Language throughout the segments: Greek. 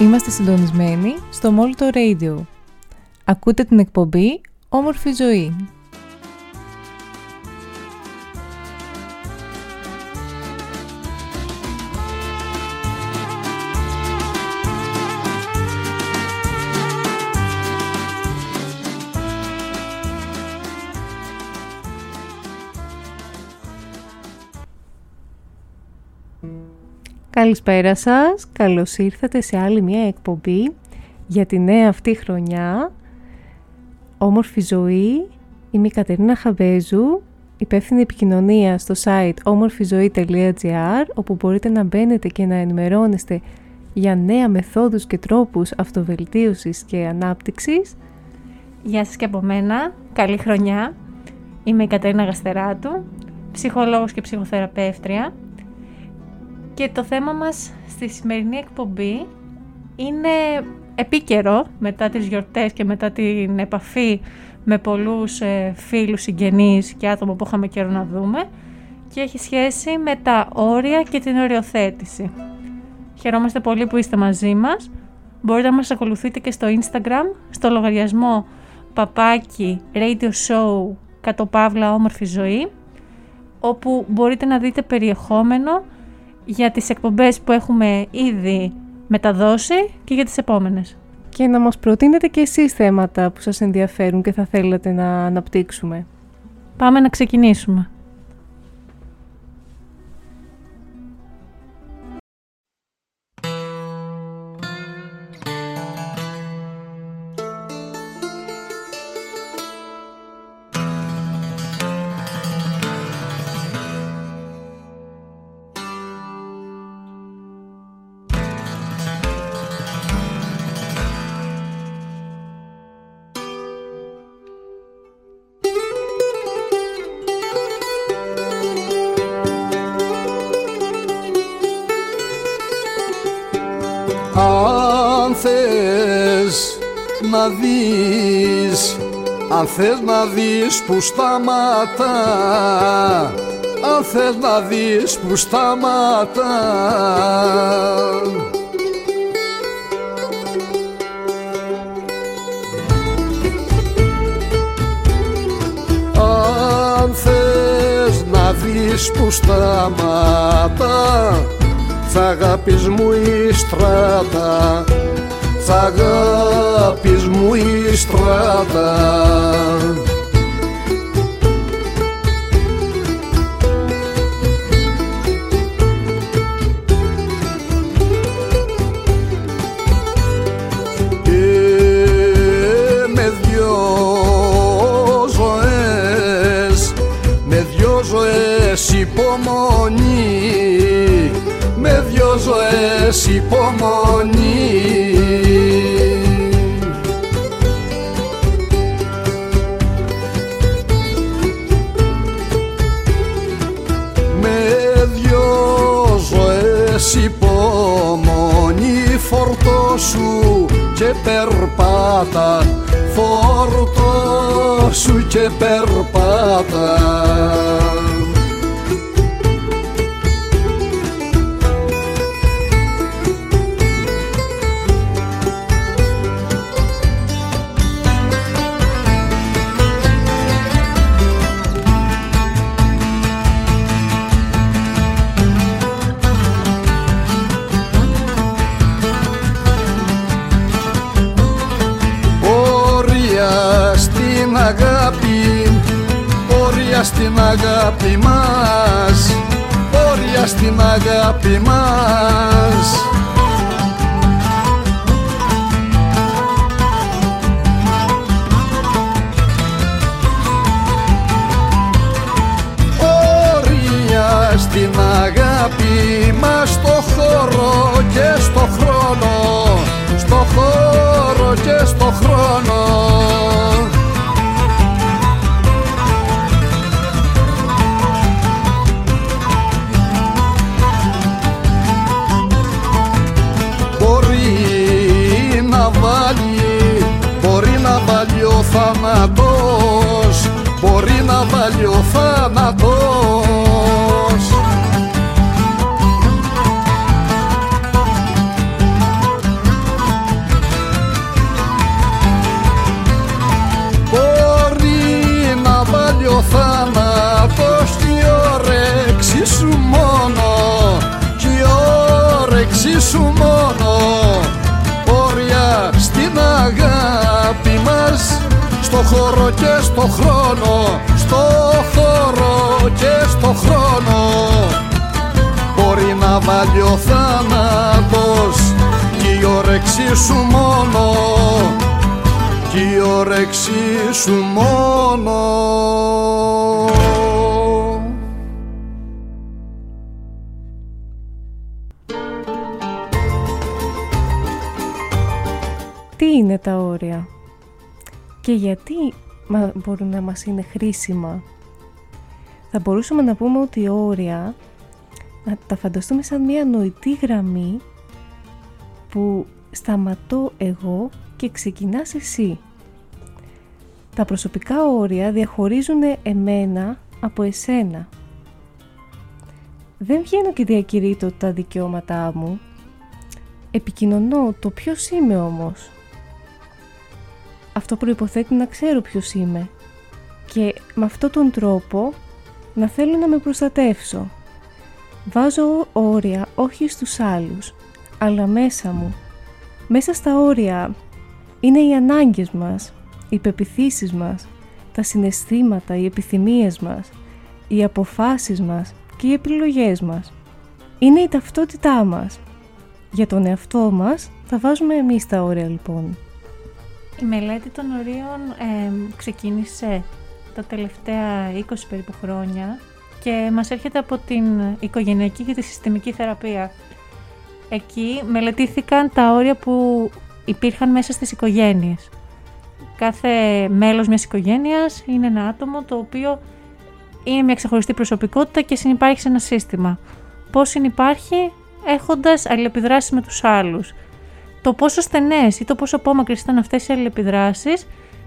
Είμαστε συντονισμένοι στο Molto Radio. Ακούτε την εκπομπή Όμορφη Ζωή. Καλησπέρα σας, καλώς ήρθατε σε άλλη μια εκπομπή για τη νέα αυτή χρονιά. Όμορφη ζωή, είμαι η Κατερίνα Χαβέζου, υπεύθυνη επικοινωνία στο site όμορφηζωή.gr όπου μπορείτε να μπαίνετε και να ενημερώνεστε για νέα μεθόδους και τρόπους αυτοβελτίωσης και ανάπτυξης. Γεια σας και από μένα, καλή χρονιά. Είμαι η Κατερίνα Γαστεράτου, ψυχολόγος και ψυχοθεραπεύτρια και το θέμα μας στη σημερινή εκπομπή είναι επίκαιρο μετά τις γιορτές και μετά την επαφή με πολλούς ε, φίλους, συγγενείς και άτομα που είχαμε καιρό να δούμε και έχει σχέση με τα όρια και την οριοθέτηση. Χαιρόμαστε πολύ που είστε μαζί μας. Μπορείτε να μας ακολουθείτε και στο Instagram, στο λογαριασμό παπάκι radio show κατοπαύλα όμορφη ζωή, όπου μπορείτε να δείτε περιεχόμενο για τις εκπομπές που έχουμε ήδη μεταδώσει και για τις επόμενες. Και να μας προτείνετε και εσείς θέματα που σας ενδιαφέρουν και θα θέλετε να αναπτύξουμε. Πάμε να ξεκινήσουμε. Να δεις. Αν θες να δεις που σταματά αν θες να δεις που σταματά Αν θες να δεις που σταματά θα αγάπης μου η στράτα Σ' αγάπης μου η στράτα. Με δυο ζωές με δυο ζωές υπομονή με δυο ζωές υπομονή και περπάτα σου και περπάτα στην αγάπη μας όρια στην αγάπη μας. Όρια στην αγάπη μας στο χώρο και στο χρόνο στο χώρο και στο χρόνο στο χώρο και στο χρόνο στο χώρο και στο χρόνο. Μπορεί να βάλει ο θάνατος κι η όρεξή σου μόνο κι η όρεξή σου μόνο. Τι είναι τα όρια; Και γιατί μπορούν να μας είναι χρήσιμα; Θα μπορούσαμε να πούμε ότι όρια να τα φανταστούμε σαν μια νοητή γραμμή που σταματώ εγώ και ξεκινάς εσύ. Τα προσωπικά όρια διαχωρίζουν εμένα από εσένα. Δεν βγαίνω και διακηρύττω τα δικαιώματά μου. Επικοινωνώ το ποιος είμαι όμως. Αυτό προϋποθέτει να ξέρω ποιος είμαι και με αυτόν τον τρόπο να θέλω να με προστατεύσω. Βάζω όρια όχι στους άλλους, αλλά μέσα μου. Μέσα στα όρια είναι οι ανάγκες μας, οι πεπιθήσεις μας, τα συναισθήματα, οι επιθυμίες μας, οι αποφάσεις μας και οι επιλογές μας. Είναι η ταυτότητά μας. Για τον εαυτό μας θα βάζουμε εμείς τα όρια λοιπόν. Η μελέτη των ορίων ξεκίνησε τα τελευταία 20 περίπου χρόνια και μας έρχεται από την οικογενειακή και τη συστημική θεραπεία. Εκεί μελετήθηκαν τα όρια που υπήρχαν μέσα στις οικογένειες. Κάθε μέλος μιας οικογένειας είναι ένα άτομο το οποίο είναι μια ξεχωριστή προσωπικότητα και συνεπάρχει σε ένα σύστημα. Πώς συνεπάρχει; Έχοντας αλληλεπιδράσεις με τους άλλους. Το πόσο στενές ή το πόσο απόμακρες ήταν αυτές οι αλληλεπιδράσεις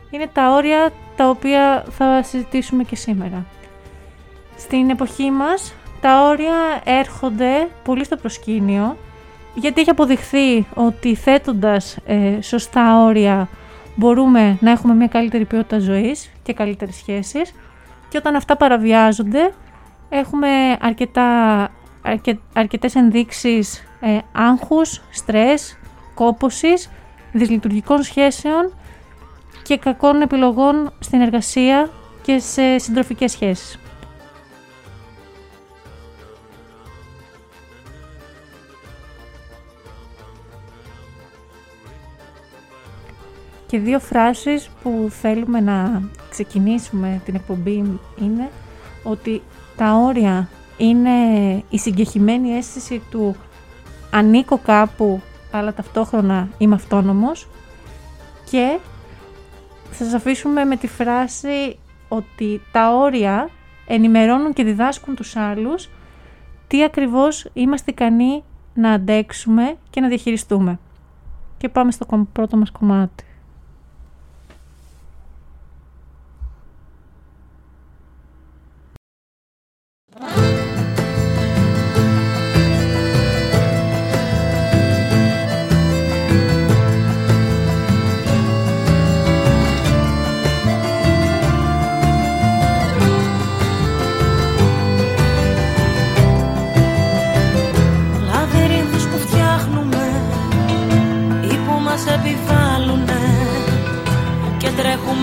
είναι τα όρια τα οποία θα συζητήσουμε και σήμερα. Στην εποχή μας τα όρια έρχονται πολύ στο προσκήνιο γιατί έχει αποδειχθεί ότι θέτοντας ε, σωστά όρια μπορούμε να έχουμε μια καλύτερη ποιότητα ζωής και καλύτερες σχέσεις και όταν αυτά παραβιάζονται έχουμε αρκετά, αρκε, αρκετές ενδείξεις ε, άγχους, στρες, κόπωσης, δυσλειτουργικών σχέσεων και κακών επιλογών στην εργασία και σε συντροφικές σχέσεις. Και δύο φράσεις που θέλουμε να ξεκινήσουμε την εκπομπή είναι ότι τα όρια είναι η συγκεχημένη αίσθηση του ανήκω κάπου αλλά ταυτόχρονα είμαι αυτόνομος και θα σας αφήσουμε με τη φράση ότι τα όρια ενημερώνουν και διδάσκουν τους άλλους τι ακριβώς είμαστε ικανοί να αντέξουμε και να διαχειριστούμε. Και πάμε στο πρώτο μας κομμάτι.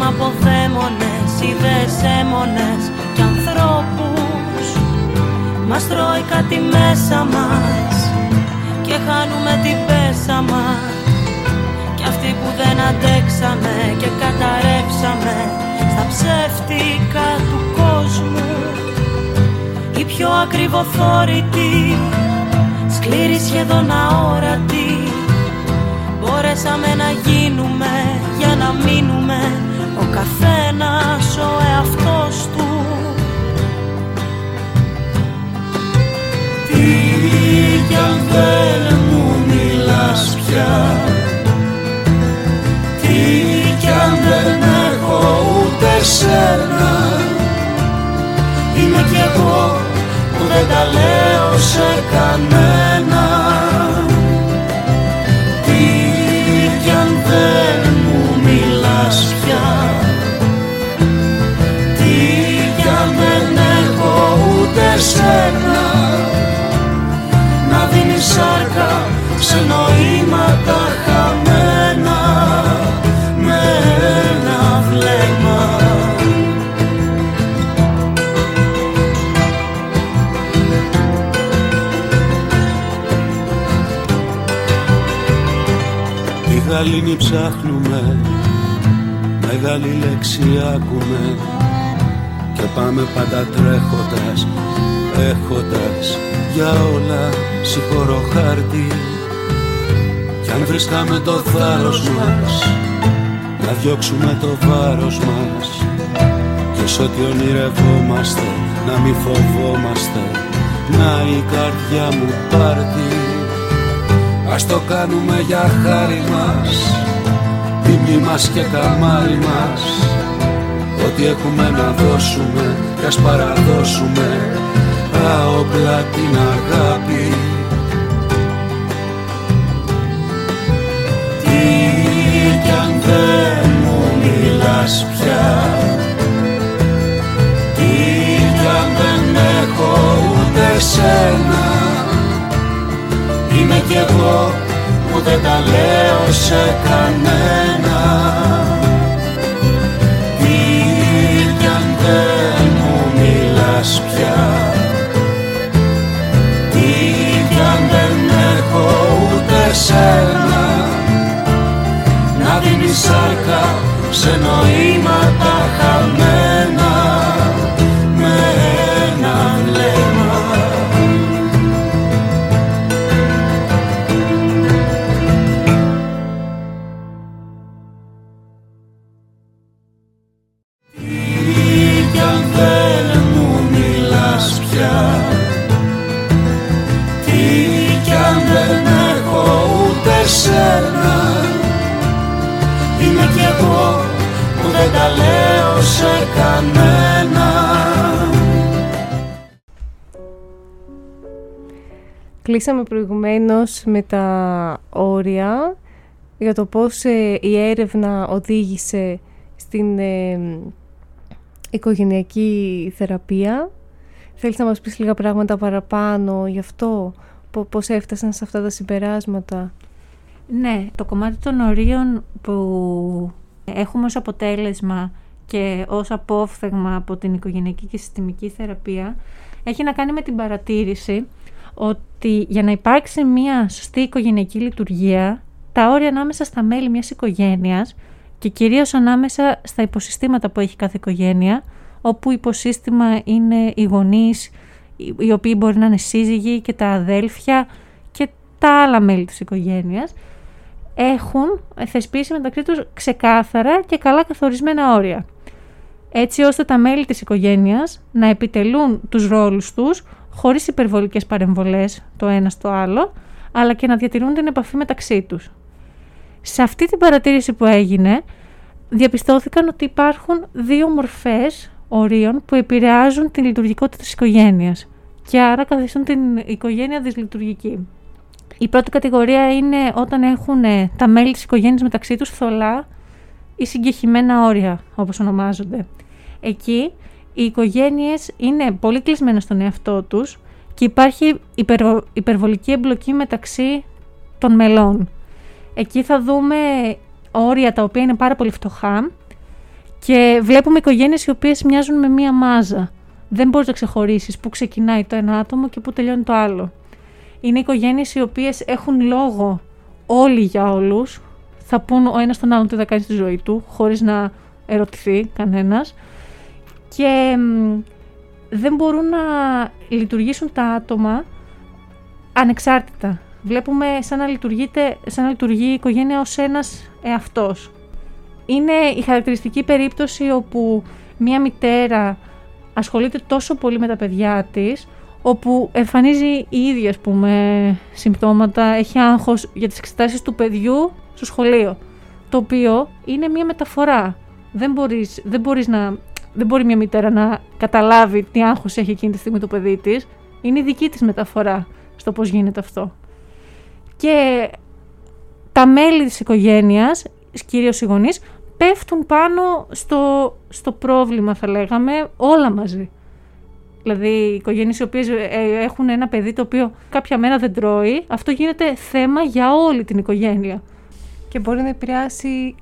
Από δαίμονες, ιδέες έμονες και ανθρώπους. Μας τρώει κάτι μέσα μας και χάνουμε την πέσα μας. Κι αυτοί που δεν αντέξαμε και καταρρεύσαμε στα ψεύτικα του κόσμου. Οι πιο ακριβοθόρητοι, σκληροί σχεδόν αόρατοι. Μπορέσαμε να γίνουμε για να μείνουμε ο καθένας ο εαυτός του. Τι κι αν δεν μου μιλάς πια; Τι κι αν δεν έχω ούτε σένα; Είμαι κι εγώ που δεν τα λέω σε κανένα. Τι κι αν δεν με να δίνει σάρκα σε νοήματα χαμένα. Με ένα βλέμμα. Τη γαλήνη ψάχνουμε μεγάλη λέξη άκουμε. Και πάμε πάντα τρέχοντας Έχοντας για όλα συγχωρώ χάρτη. Κι αν βρίσκαμε το θάρρος μας Να διώξουμε το βάρος μας. Και σ' ό,τι ονειρευόμαστε Να μη φοβόμαστε Να η καρδιά μου πάρτι Ας το κάνουμε για χάρη μας Τιμή μας και καμάρι μας. Ό,τι έχουμε να δώσουμε Κι ας παραδώσουμε Τα την αγάπη. Τι κι αν δεν μου μιλάς πια. Τι κι αν δεν έχω ούτε σένα. Είμαι κι εγώ που δεν τα λέω σε κανένα se ženo ima Κλείσαμε προηγουμένως με τα όρια για το πώς ε, η έρευνα οδήγησε στην ε, οικογενειακή θεραπεία. Θέλεις να μας πεις λίγα πράγματα παραπάνω γι' αυτό, πώς έφτασαν σε αυτά τα συμπεράσματα; Ναι, το κομμάτι των ορίων που έχουμε ως αποτέλεσμα και ως απόφθεγμα από την οικογενειακή και συστημική θεραπεία έχει να κάνει με την παρατήρηση ότι για να υπάρξει μια σωστή οικογενειακή λειτουργία, τα όρια ανάμεσα στα μέλη μιας οικογένειας και κυρίως ανάμεσα στα υποσυστήματα που έχει κάθε οικογένεια, όπου υποσύστημα είναι οι γονείς, οι οποίοι μπορεί να είναι σύζυγοι και τα αδέλφια και τα άλλα μέλη της οικογένειας, έχουν θεσπίσει μεταξύ τους ξεκάθαρα και καλά καθορισμένα όρια. Έτσι ώστε τα μέλη της οικογένειας να επιτελούν τους ρόλους τους χωρίς υπερβολικές παρεμβολές το ένα στο άλλο, αλλά και να διατηρούν την επαφή μεταξύ τους. Σε αυτή την παρατήρηση που έγινε, διαπιστώθηκαν ότι υπάρχουν δύο μορφές ορίων που επηρεάζουν την λειτουργικότητα της οικογένειας και άρα καθιστούν την οικογένεια δυσλειτουργική. Η πρώτη κατηγορία είναι όταν έχουν τα μέλη της οικογένειας μεταξύ τους θολά ή συγκεχημένα όρια, όπως ονομάζονται. Εκεί οι οικογένειες είναι πολύ κλεισμένες στον εαυτό τους και υπάρχει υπερβολική εμπλοκή μεταξύ των μελών. Εκεί θα δούμε όρια τα οποία είναι πάρα πολύ φτωχά και βλέπουμε οικογένειες οι οποίες μοιάζουν με μία μάζα. Δεν μπορείς να ξεχωρίσεις πού ξεκινάει το ένα άτομο και πού τελειώνει το άλλο. Είναι οικογένειες οι οποίες έχουν λόγο όλοι για όλους, θα πούν ο ένας τον άλλον τι θα κάνει στη ζωή του, χωρίς να ερωτηθεί κανένας και δεν μπορούν να λειτουργήσουν τα άτομα ανεξάρτητα. Βλέπουμε σαν να, λειτουργείται, σαν να λειτουργεί η οικογένεια ως ένας εαυτός. Είναι η χαρακτηριστική περίπτωση όπου μία μητέρα ασχολείται τόσο πολύ με τα παιδιά της, όπου εμφανίζει η ίδια ας πούμε, συμπτώματα, έχει άγχος για τις εξετάσεις του παιδιού στο σχολείο, το οποίο είναι μία μεταφορά. Δεν μπορείς, δεν μπορείς να δεν μπορεί μια μητέρα να καταλάβει τι άγχος έχει εκείνη τη στιγμή το παιδί της. Είναι η δική της μεταφορά στο πώς γίνεται αυτό. Και τα μέλη της οικογένειας, κυρίως οι γονείς, πέφτουν πάνω στο, στο πρόβλημα θα λέγαμε όλα μαζί. Δηλαδή οι οικογένειες οι οποίες ε, έχουν ένα παιδί το οποίο κάποια μέρα δεν τρώει, αυτό γίνεται θέμα για όλη την οικογένεια. Και μπορεί να επηρεάσει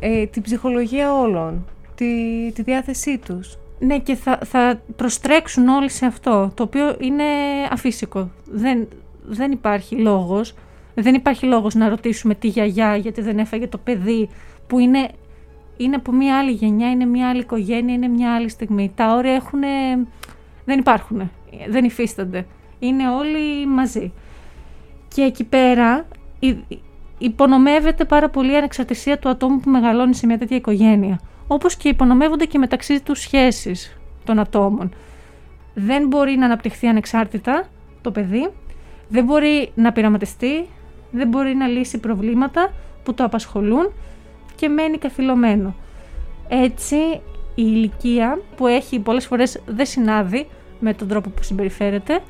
ε, την ψυχολογία όλων τη, τη διάθεσή τους. Ναι, και θα, θα προστρέξουν όλοι σε αυτό, το οποίο είναι αφύσικο. Δεν, δεν υπάρχει λόγος Δεν υπάρχει λόγος να ρωτήσουμε τη γιαγιά γιατί δεν έφαγε το παιδί που είναι, είναι από μια άλλη γενιά, είναι μια άλλη οικογένεια, είναι μια άλλη στιγμή. Τα όρια έχουν, δεν υπάρχουν, δεν υφίστανται. Είναι όλοι μαζί. Και εκεί πέρα υπονομεύεται πάρα πολύ η ανεξαρτησία του ατόμου που μεγαλώνει σε μια τέτοια οικογένεια. Όπως και υπονομεύονται και μεταξύ τους σχέσεις των ατόμων. Δεν μπορεί να αναπτυχθεί ανεξάρτητα το παιδί, δεν μπορεί να πειραματιστεί, δεν μπορεί να λύσει προβλήματα που το απασχολούν και μένει καθυλωμένο. Έτσι η ηλικία που έχει πολλές φορές δεν συνάδει με τον τρόπο που συμπεριφέρεται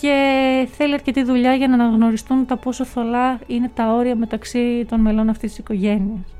και θέλει αρκετή δουλειά για να αναγνωριστούν τα πόσο θολά είναι τα όρια μεταξύ των μελών αυτής της οικογένειας.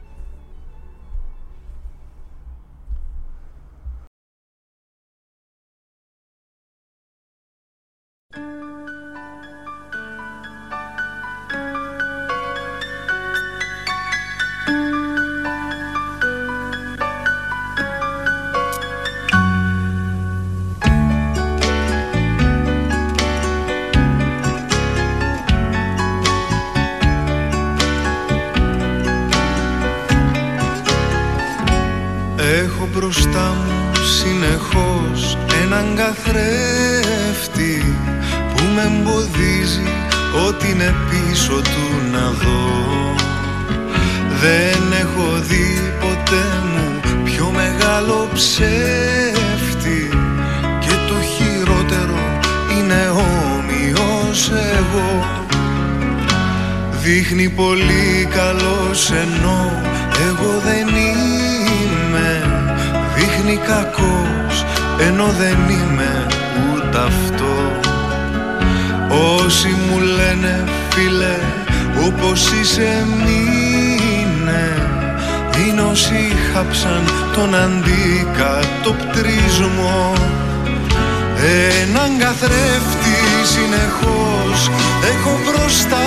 δείχνει πολύ καλό ενώ εγώ δεν είμαι. Δείχνει κακός ενώ δεν είμαι ούτε αυτό. Όσοι μου λένε φίλε όπως είσαι μείνε. Είναι όσοι χάψαν τον αντικατοπτρισμό Έναν καθρέφτη συνεχώς έχω μπροστά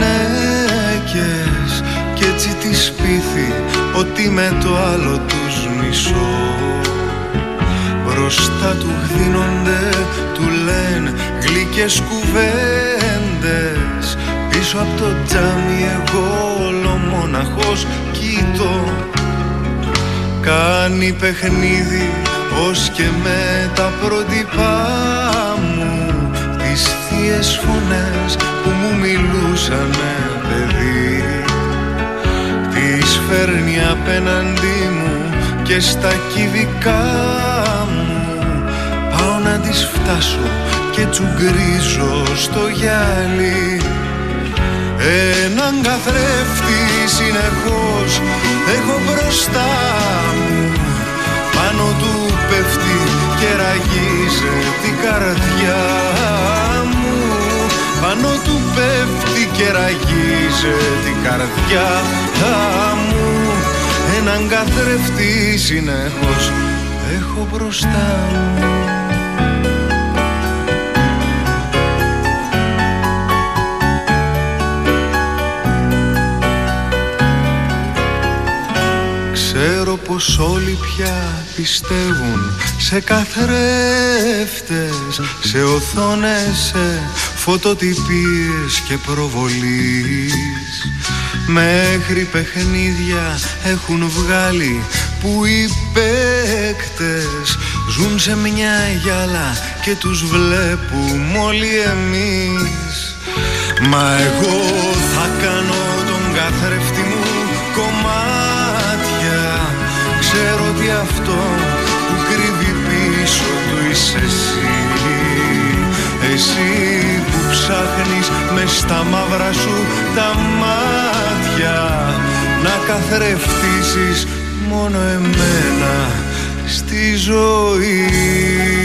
γυναίκες. Κι έτσι τη σπίθη ότι με το άλλο τους μισώ. Μπροστά του χδίνονται, του λένε γλυκές κουβέντες. Πίσω από το τζάμι εγώ όλο μοναχός κοιτώ κάνει παιχνίδι ως και με τα πρότυπά τις φωνές που μου μιλούσανε παιδί. Τις φέρνει απέναντί μου και στα κυβικά μου. Πάω να τις φτάσω και τσουγκρίζω στο γυάλι. Έναν καθρέφτη συνεχώς έχω μπροστά μου. Πάνω του πέφτει και ραγίζει την καρδιά πέφτει και ραγίζει την καρδιά. Μου Έναν καθρεφτή συνεχώς έχω μπροστά μου πως όλοι πια πιστεύουν σε καθρέφτες, σε οθόνες, σε φωτοτυπίες και προβολής Μέχρι παιχνίδια έχουν βγάλει που οι παίκτες Ζουν σε μια γυάλα και τους βλέπουμε όλοι εμείς. Μα εγώ θα κάνω Ξέρω ότι αυτό που κρύβει πίσω του είσαι εσύ Εσύ ψάχνεις με στα μαύρα σου τα μάτια να καθρεφτίσεις μόνο εμένα στη ζωή.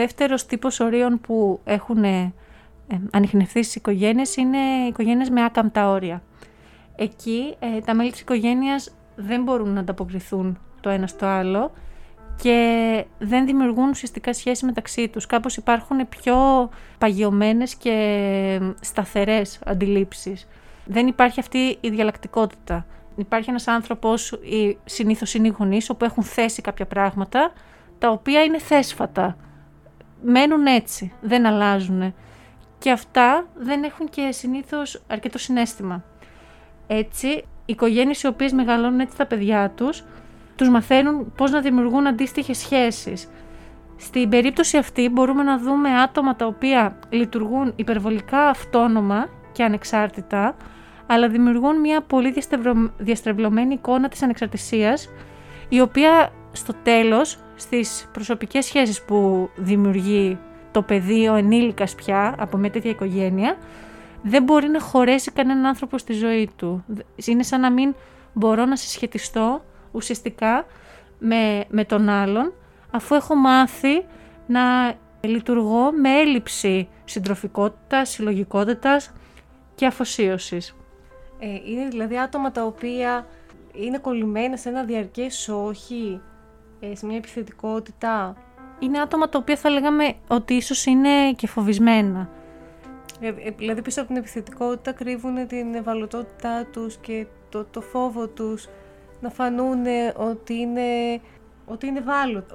Δεύτερος τύπος ορίων που έχουν ε, ανοιχνευτεί στις οικογένειες είναι οι οικογένειες με άκαμπτα όρια. Εκεί ε, τα μέλη της οικογένειας δεν μπορούν να ανταποκριθούν το ένα στο άλλο και δεν δημιουργούν ουσιαστικά σχέση μεταξύ τους. Κάπως υπάρχουν πιο παγιωμένες και σταθερές αντιλήψεις. Δεν υπάρχει αυτή η διαλλακτικότητα. Υπάρχει ένας άνθρωπος, συνήθως είναι οι γονείς, όπου έχουν θέσει κάποια πράγματα, τα οποία είναι θέσφατα. Μένουν έτσι, δεν αλλάζουν. Και αυτά δεν έχουν και συνήθως αρκετό συνέστημα. Έτσι, οι οικογένειες οι οποίες μεγαλώνουν έτσι τα παιδιά τους, τους μαθαίνουν πώς να δημιουργούν αντίστοιχες σχέσεις. Στην περίπτωση αυτή μπορούμε να δούμε άτομα τα οποία λειτουργούν υπερβολικά αυτόνομα και ανεξάρτητα, αλλά δημιουργούν μια πολύ διαστρεβλωμένη εικόνα της ανεξαρτησίας, η οποία στο τέλος, στις προσωπικές σχέσεις που δημιουργεί το παιδί, ο ενήλικας πια, από μια τέτοια οικογένεια, δεν μπορεί να χωρέσει κανέναν άνθρωπο στη ζωή του. Είναι σαν να μην μπορώ να συσχετιστώ ουσιαστικά με, με τον άλλον, αφού έχω μάθει να λειτουργώ με έλλειψη συντροφικότητας, συλλογικότητας και αφοσίωσης. Ε, είναι δηλαδή άτομα τα οποία είναι κολλημένα σε ένα διαρκές όχι, ε, σε μια επιθετικότητα. Είναι άτομα τα οποία θα λέγαμε ότι ίσως είναι και φοβισμένα. Ε, ε, δηλαδή πίσω από την επιθετικότητα κρύβουν την ευαλωτότητά τους και το, το φόβο τους να φανούν ότι είναι, ότι είναι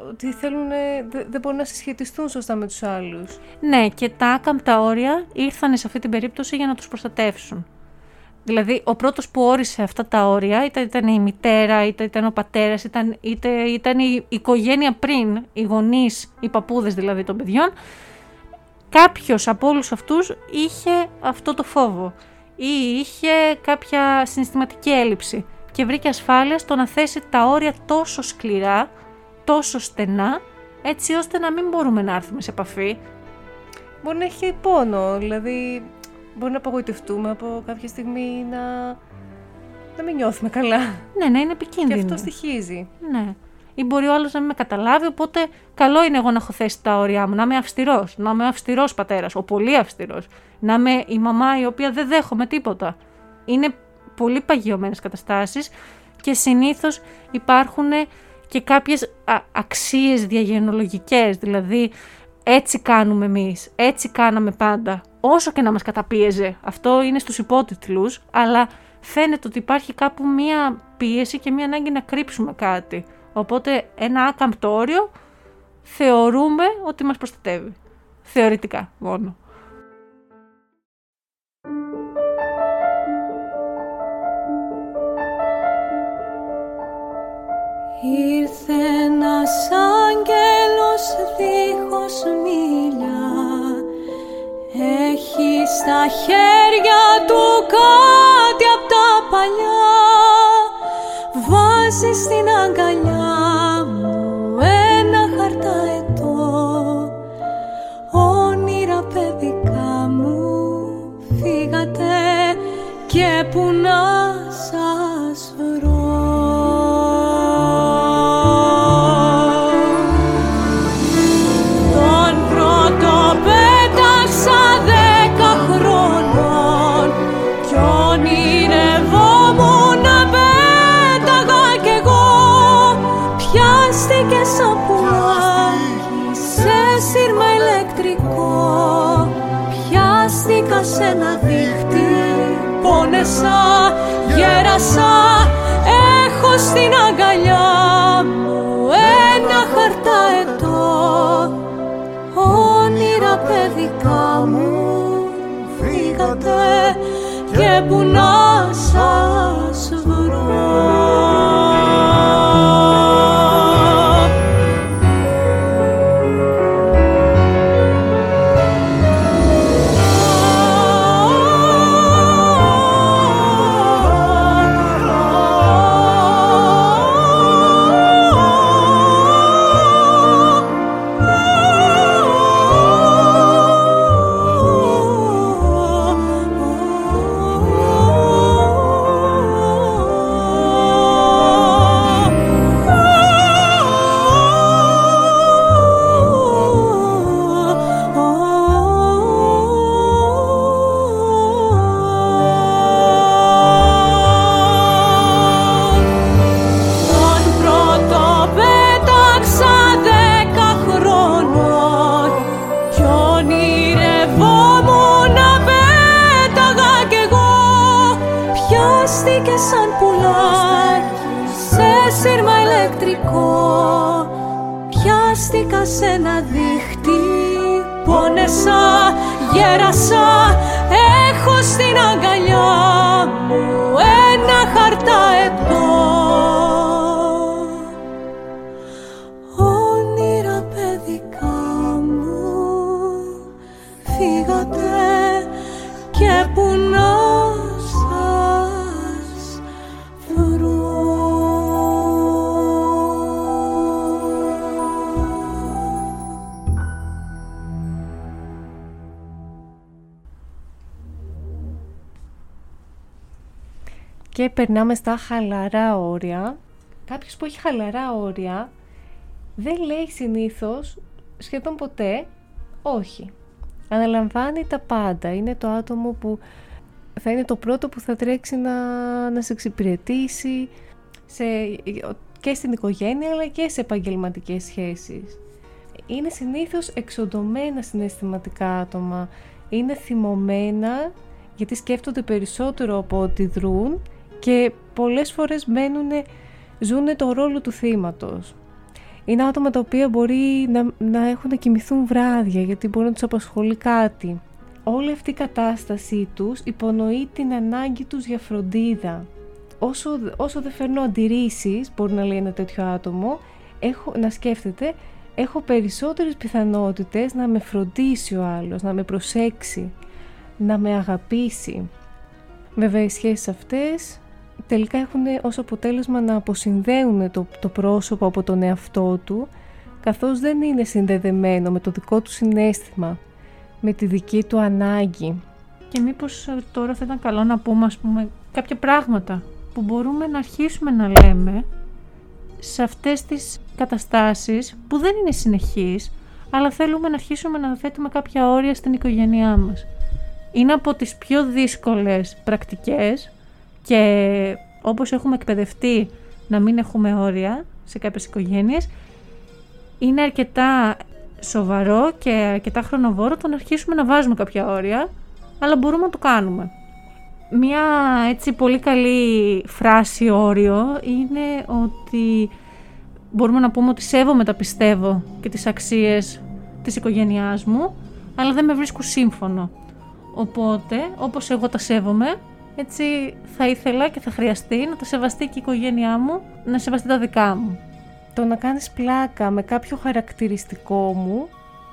ότι θέλουν, δεν μπορούν να συσχετιστούν σωστά με τους άλλους. Ναι, και τα άκαμπτα όρια ήρθαν σε αυτή την περίπτωση για να τους προστατεύσουν. Δηλαδή, ο πρώτος που όρισε αυτά τα όρια, είτε ήταν η μητέρα, είτε ήταν ο πατέρας, ήταν, είτε ήταν η οικογένεια πριν, οι γονείς, οι παππούδες δηλαδή των παιδιών, κάποιος από όλους αυτούς είχε αυτό το φόβο ή είχε κάποια συναισθηματική έλλειψη και βρήκε ασφάλεια στο να θέσει τα όρια τόσο σκληρά, τόσο στενά, έτσι ώστε να μην μπορούμε να έρθουμε σε επαφή. Μπορεί να έχει πόνο, δηλαδή μπορεί να απογοητευτούμε από κάποια στιγμή να, να μην νιώθουμε καλά. Ναι, να είναι επικίνδυνο. Και αυτό στοιχίζει. Ναι. Ή μπορεί ο άλλος να μην με καταλάβει, οπότε καλό είναι εγώ να έχω θέσει τα όρια μου, να είμαι αυστηρός, να είμαι αυστηρός πατέρας, ο πολύ αυστηρός. Να είμαι η μαμά η οποία δεν δέχομαι τίποτα. Είναι πολύ παγιωμένες καταστάσεις και συνήθως υπάρχουν και κάποιες αξίες διαγενολογικές, δηλαδή έτσι κάνουμε εμείς, έτσι κάναμε πάντα, όσο και να μας καταπίεζε. Αυτό είναι στους υπότιτλους, αλλά φαίνεται ότι υπάρχει κάπου μία πίεση και μία ανάγκη να κρύψουμε κάτι. Οπότε ένα άκαμπτο όριο θεωρούμε ότι μας προστατεύει. Θεωρητικά μόνο. Ήρθε ένας άγγελος δίχως μίλια Έχει στα χέρια του κάτι απ' τα παλιά. Βάζει στην αγκαλιά μου ένα χαρταετό. Όνειρα παιδικά μου φύγατε και που να Πιάστηκα σε ένα δίχτυ Πόνεσα, γέρασα Έχω στην αγκαλιά μου Και περνάμε στα χαλαρά όρια. Κάποιος που έχει χαλαρά όρια δεν λέει συνήθως σχεδόν ποτέ όχι. Αναλαμβάνει τα πάντα. Είναι το άτομο που θα είναι το πρώτο που θα τρέξει να, να σε εξυπηρετήσει σε, και στην οικογένεια αλλά και σε επαγγελματικές σχέσεις. Είναι συνήθως εξοντωμένα συναισθηματικά άτομα. Είναι θυμωμένα γιατί σκέφτονται περισσότερο από ότι δρούν και πολλές φορές μένουν, ζουν το ρόλο του θύματος. Είναι άτομα τα οποία μπορεί να, να έχουν να κοιμηθούν βράδια γιατί μπορεί να τους απασχολεί κάτι. Όλη αυτή η κατάστασή τους υπονοεί την ανάγκη τους για φροντίδα. Όσο, όσο δεν φέρνω αντιρρήσεις, μπορεί να λέει ένα τέτοιο άτομο, έχω, να σκέφτεται, έχω περισσότερες πιθανότητες να με φροντίσει ο άλλος, να με προσέξει, να με αγαπήσει. Βέβαια οι σχέσεις αυτές τελικά έχουν ως αποτέλεσμα να αποσυνδέουν το, το πρόσωπο από τον εαυτό του καθώς δεν είναι συνδεδεμένο με το δικό του συνέστημα, με τη δική του ανάγκη. Και μήπως ε, τώρα θα ήταν καλό να πούμε, ας πούμε, κάποια πράγματα που μπορούμε να αρχίσουμε να λέμε σε αυτές τις καταστάσεις που δεν είναι συνεχείς, αλλά θέλουμε να αρχίσουμε να θέτουμε κάποια όρια στην οικογένειά μας. Είναι από τις πιο δύσκολες πρακτικές και όπως έχουμε εκπαιδευτεί να μην έχουμε όρια σε κάποιες οικογένειες, είναι αρκετά σοβαρό και αρκετά χρονοβόρο το να αρχίσουμε να βάζουμε κάποια όρια, αλλά μπορούμε να το κάνουμε. Μία έτσι πολύ καλή φράση όριο είναι ότι μπορούμε να πούμε ότι σέβομαι τα πιστεύω και τις αξίες της οικογένειάς μου, αλλά δεν με βρίσκω σύμφωνο. Οπότε, όπως εγώ τα σέβομαι, έτσι θα ήθελα και θα χρειαστεί να τα σεβαστεί και η οικογένειά μου, να σεβαστεί τα δικά μου. Το να κάνεις πλάκα με κάποιο χαρακτηριστικό μου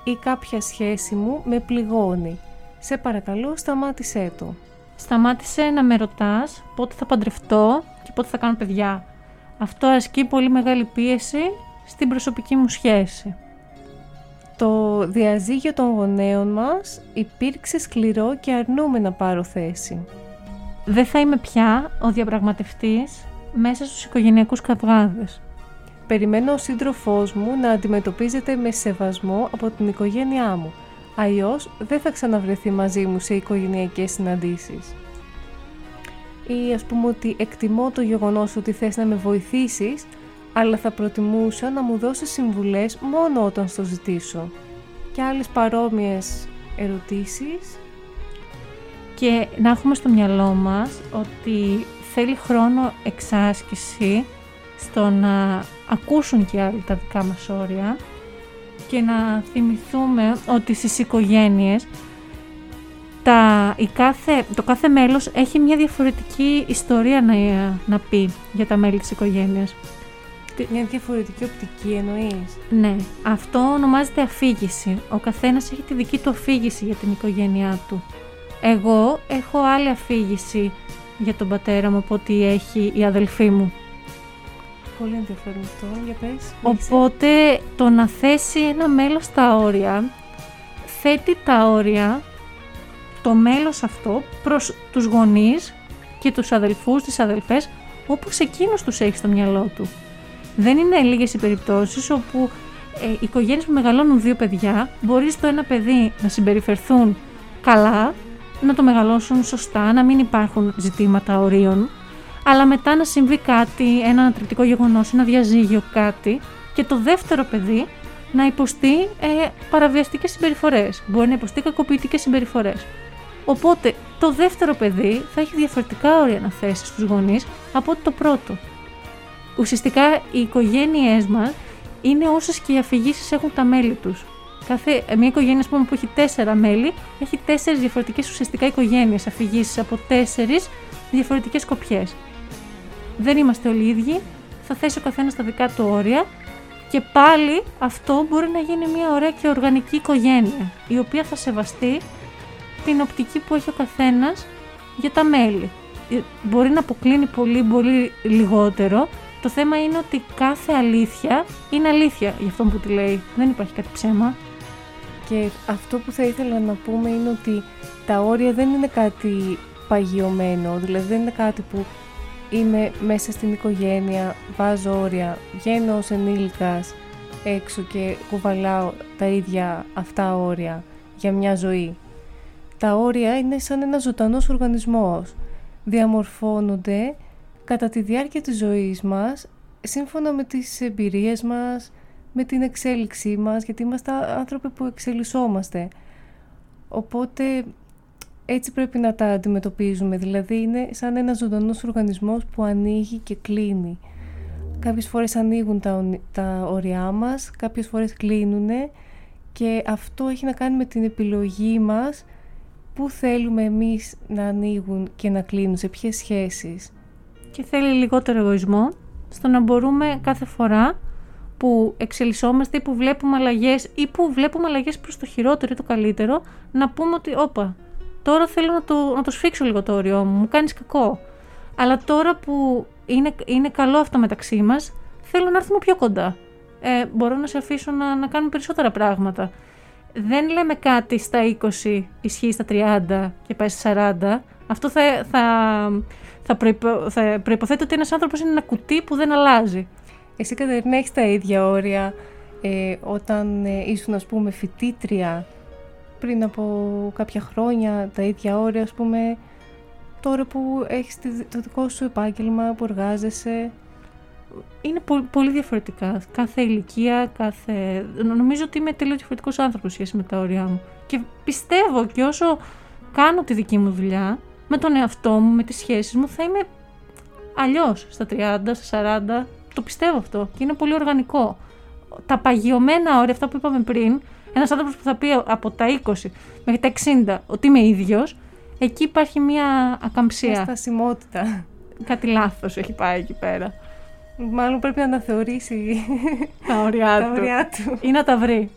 ή κάποια σχέση μου με πληγώνει. Σε παρακαλώ σταμάτησέ το. Σταμάτησε να με ρωτάς πότε θα παντρευτώ και πότε θα κάνω παιδιά. Αυτό ασκεί πολύ μεγάλη πίεση στην προσωπική μου σχέση. Το διαζύγιο των γονέων μας υπήρξε σκληρό και αρνούμε να πάρω θέση. Δεν θα είμαι πια ο διαπραγματευτής μέσα στους οικογενειακούς καυγάδες. Περιμένω ο σύντροφός μου να αντιμετωπίζεται με σεβασμό από την οικογένειά μου. Αλλιώς δεν θα ξαναβρεθεί μαζί μου σε οικογενειακές συναντήσεις. Ή ας πούμε ότι εκτιμώ το γεγονός ότι θες να με βοηθήσεις, αλλά θα προτιμούσα να μου δώσεις συμβουλές μόνο όταν στο ζητήσω. Και άλλες παρόμοιες ερωτήσεις Και να έχουμε στο μυαλό μας ότι θέλει χρόνο εξάσκηση στο να ακούσουν και οι άλλοι τα δικά μας όρια και να θυμηθούμε ότι στις οικογένειες τα, η κάθε, το κάθε μέλος έχει μια διαφορετική ιστορία να, να πει για τα μέλη της οικογένειας. μια διαφορετική οπτική εννοείς; Ναι, αυτό ονομάζεται αφήγηση. Ο καθένας έχει τη δική του αφήγηση για την οικογένειά του. Εγώ έχω άλλη αφήγηση για τον πατέρα μου από ό,τι έχει η αδελφή μου. Πολύ ενδιαφέρον αυτό, για πες. μίλησε. Οπότε το να θέσει ένα μέλος τα όρια, θέτει τα όρια το μέλος αυτό προς τους γονείς και τους αδελφούς, τις αδελφές, όπως εκείνος τους έχει στο μυαλό του. Δεν είναι λίγες οι περιπτώσεις όπου ε, οι οικογένειες που μεγαλώνουν δύο παιδιά μπορείς στο ένα παιδί να συμπεριφερθούν καλά, να το μεγαλώσουν σωστά, να μην υπάρχουν ζητήματα ορίων, αλλά μετά να συμβεί κάτι, ένα ανατρεπτικό γεγονός, ένα διαζύγιο κάτι και το δεύτερο παιδί να υποστεί ε, παραβιαστικές συμπεριφορές. Μπορεί να υποστεί κακοποιητικές συμπεριφορές. Οπότε το δεύτερο παιδί θα έχει διαφορετικά όρια να θέσει στους γονείς από ότι το πρώτο. Ουσιαστικά οι οικογένειές μας είναι όσες και οι αφηγήσεις έχουν τα μέλη τους. Κάθε, μια οικογένεια πούμε, που έχει τέσσερα μέλη έχει τέσσερις διαφορετικές ουσιαστικά οικογένειες αφηγήσεις από τέσσερις διαφορετικές κοπιές. Δεν είμαστε όλοι ίδιοι, θα θέσει ο καθένας τα δικά του όρια και πάλι αυτό μπορεί να γίνει μια ωραία και οργανική οικογένεια η οποία θα σεβαστεί την οπτική που έχει ο καθένας για τα μέλη. Ε, μπορεί να αποκλίνει πολύ, πολύ λιγότερο. Το θέμα είναι ότι κάθε αλήθεια είναι αλήθεια για αυτό που τη λέει. Δεν υπάρχει κάτι ψέμα. Και αυτό που θα ήθελα να πούμε είναι ότι τα όρια δεν είναι κάτι παγιωμένο, δηλαδή δεν είναι κάτι που είμαι μέσα στην οικογένεια, βάζω όρια, βγαίνω ως ενήλικας έξω και κουβαλάω τα ίδια αυτά όρια για μια ζωή. Τα όρια είναι σαν ένα ζωντανός οργανισμός. Διαμορφώνονται κατά τη διάρκεια της ζωής μας, σύμφωνα με τις εμπειρίες μας, με την εξέλιξή μας, γιατί είμαστε άνθρωποι που εξελισσόμαστε. Οπότε έτσι πρέπει να τα αντιμετωπίζουμε, δηλαδή είναι σαν ένα ζωντανός οργανισμός που ανοίγει και κλείνει. Κάποιες φορές ανοίγουν τα, τα όρια μας, κάποιες φορές κλείνουν και αυτό έχει να κάνει με την επιλογή μας πού θέλουμε εμείς να ανοίγουν και να κλείνουν, σε ποιες σχέσεις. Και θέλει λιγότερο εγωισμό, στο να μπορούμε κάθε φορά που εξελισσόμαστε ή που βλέπουμε αλλαγές ή που βλέπουμε αλλαγές προς το χειρότερο ή το καλύτερο, να πούμε ότι όπα, τώρα θέλω να το, να το σφίξω λίγο το όριό μου, μου κάνεις κακό. Αλλά τώρα που είναι, είναι καλό αυτό μεταξύ μας, θέλω να έρθουμε πιο κοντά. Ε, μπορώ να σε αφήσω να, να κάνουμε περισσότερα πράγματα. Δεν λέμε κάτι στα 20, ισχύει στα 30 και πάει στα 40. Αυτό θα, θα, θα, προϋπο, θα προϋποθέτει ότι ένας άνθρωπος είναι ένα κουτί που δεν αλλάζει. Εσύ Κατερίνα έχεις τα ίδια όρια ε, όταν ε, ήσουν ας πούμε φοιτήτρια πριν από κάποια χρόνια τα ίδια όρια, ας πούμε, τώρα που έχεις το δικό σου επάγγελμα, που εργάζεσαι; Είναι πολύ, διαφορετικά. Κάθε ηλικία, κάθε... Νομίζω ότι είμαι τελείως διαφορετικός άνθρωπος σχέση με τα όρια μου. Και πιστεύω και όσο κάνω τη δική μου δουλειά, με τον εαυτό μου, με τις σχέσεις μου, θα είμαι αλλιώς στα 30, στα 40. Το πιστεύω αυτό και είναι πολύ οργανικό. Τα παγιωμένα όρια, αυτά που είπαμε πριν, ένας άνθρωπος που θα πει από τα 20 μέχρι τα 60 ότι είμαι ίδιος, εκεί υπάρχει μια ακαμψία. Μια στασιμότητα. Κάτι λάθος έχει πάει εκεί πέρα. Μάλλον πρέπει να αναθεωρήσει τα όρια του. Ή να τα βρει.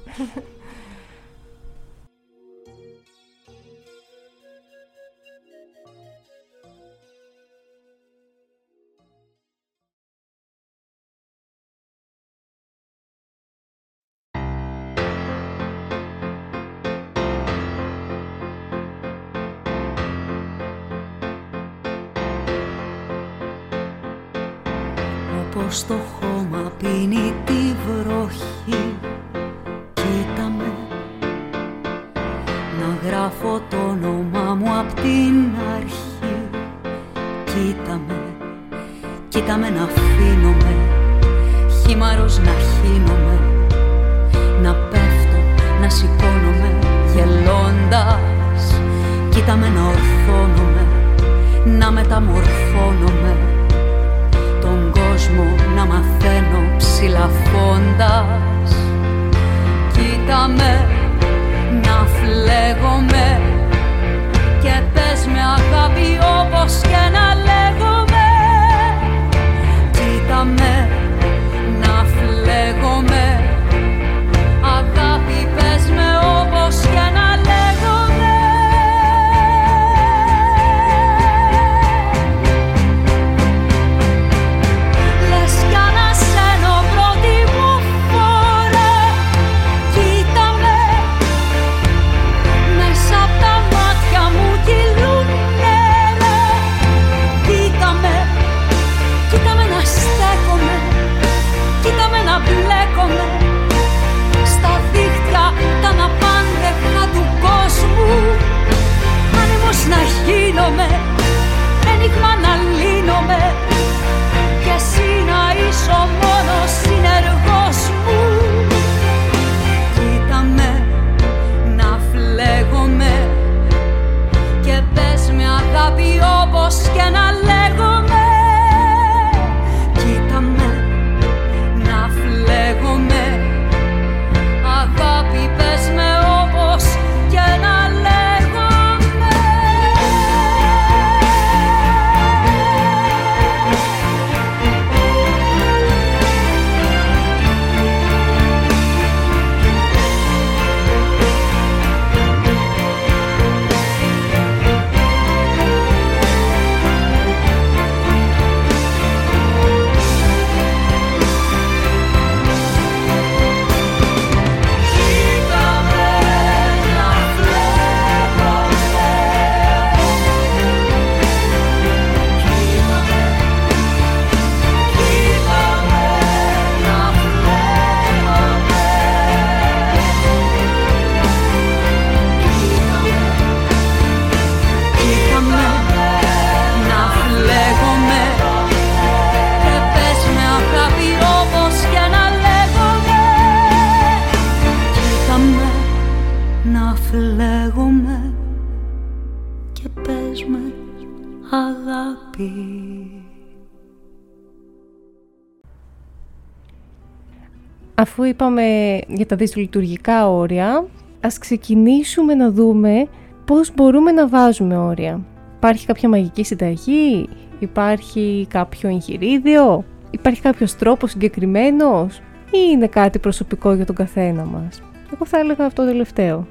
Είπαμε για τα δυσλειτουργικά όρια, ας ξεκινήσουμε να δούμε πώς μπορούμε να βάζουμε όρια. Υπάρχει κάποια μαγική συνταγή, υπάρχει κάποιο εγχειρίδιο, υπάρχει κάποιος τρόπος συγκεκριμένος; Ή είναι κάτι προσωπικό για τον καθένα μας; Εγώ θα έλεγα αυτό το τελευταίο.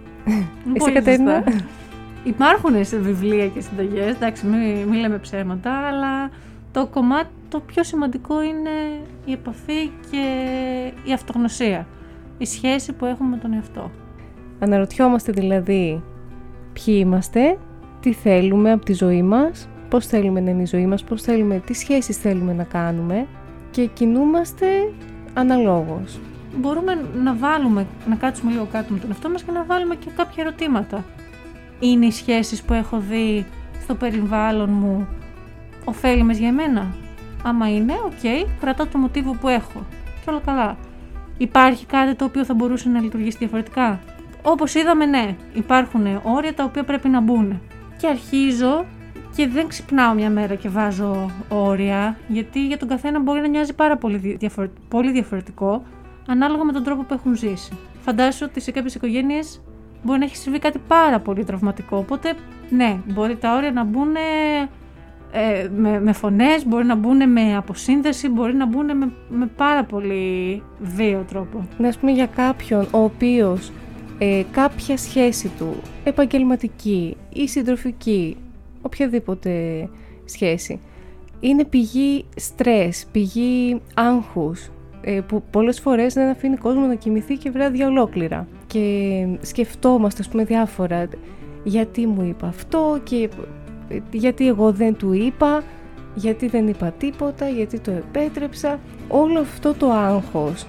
Εσύ Κατέρινα. Υπάρχουν σε βιβλία και συνταγές, εντάξει, μην, μην λέμε ψέματα, αλλά το κομμάτι το πιο σημαντικό είναι η επαφή και η αυτογνωσία. Η σχέση που έχουμε με τον εαυτό. Αναρωτιόμαστε δηλαδή ποιοι είμαστε, τι θέλουμε από τη ζωή μας, πώς θέλουμε να είναι η ζωή μας, πώς θέλουμε, τι σχέσεις θέλουμε να κάνουμε και κινούμαστε αναλόγως. Μπορούμε να βάλουμε, να κάτσουμε λίγο κάτω με τον εαυτό μας και να βάλουμε και κάποια ερωτήματα. Είναι οι σχέσεις που έχω δει στο περιβάλλον μου ωφέλιμες για εμένα; Άμα είναι, okay, okay, κρατάω το μοτίβο που έχω. Και όλα καλά. Υπάρχει κάτι το οποίο θα μπορούσε να λειτουργήσει διαφορετικά; Όπως είδαμε, ναι, υπάρχουν όρια τα οποία πρέπει να μπουν. Και αρχίζω και δεν ξυπνάω μια μέρα και βάζω όρια, γιατί για τον καθένα μπορεί να μοιάζει πάρα πολύ, πολύ διαφορετικό, ανάλογα με τον τρόπο που έχουν ζήσει. Φαντάσου ότι σε κάποιες οικογένειες μπορεί να έχει συμβεί κάτι πάρα πολύ τραυματικό. Οπότε, ναι, μπορεί τα όρια να μπουν ε, με, με φωνές, μπορεί να μπουν με αποσύνδεση, μπορεί να μπουν με, με πάρα πολύ βίαιο τρόπο. Να πούμε για κάποιον ο οποίος ε, κάποια σχέση του, επαγγελματική ή συντροφική, οποιαδήποτε σχέση, είναι πηγή στρες, πηγή άγχους, ε, που πολλές φορές δεν αφήνει κόσμο να κοιμηθεί και βράδια ολόκληρα. Και σκεφτόμαστε, ας πούμε, διάφορα, γιατί μου είπα αυτό και γιατί εγώ δεν του είπα, γιατί δεν είπα τίποτα, γιατί το επέτρεψα. Όλο αυτό το άγχος,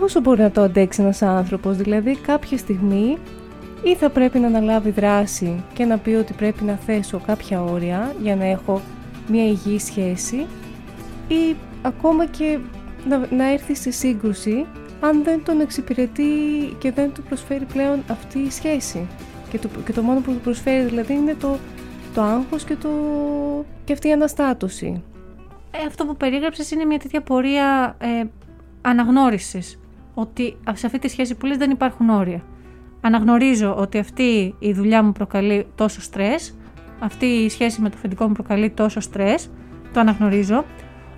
πόσο μπορεί να το αντέξει ένας άνθρωπος, δηλαδή κάποια στιγμή ή θα πρέπει να αναλάβει δράση και να πει ότι πρέπει να θέσω κάποια όρια για να έχω μια υγιή σχέση ή ακόμα και να, να έρθει σε σύγκρουση αν δεν τον εξυπηρετεί και δεν του προσφέρει πλέον αυτή η σχέση. Και το, και το μόνο που του προσφέρει δηλαδή είναι το το άγχος και, το... και αυτή η αναστάτωση. Ε, αυτό που περίγραψες είναι μια τέτοια πορεία ε, αναγνώρισης. Ότι σε αυτή τη σχέση που λες δεν υπάρχουν όρια. Αναγνωρίζω ότι αυτή η δουλειά μου προκαλεί τόσο στρες, αυτή η σχέση με το αφεντικό μου προκαλεί τόσο στρες, το αναγνωρίζω.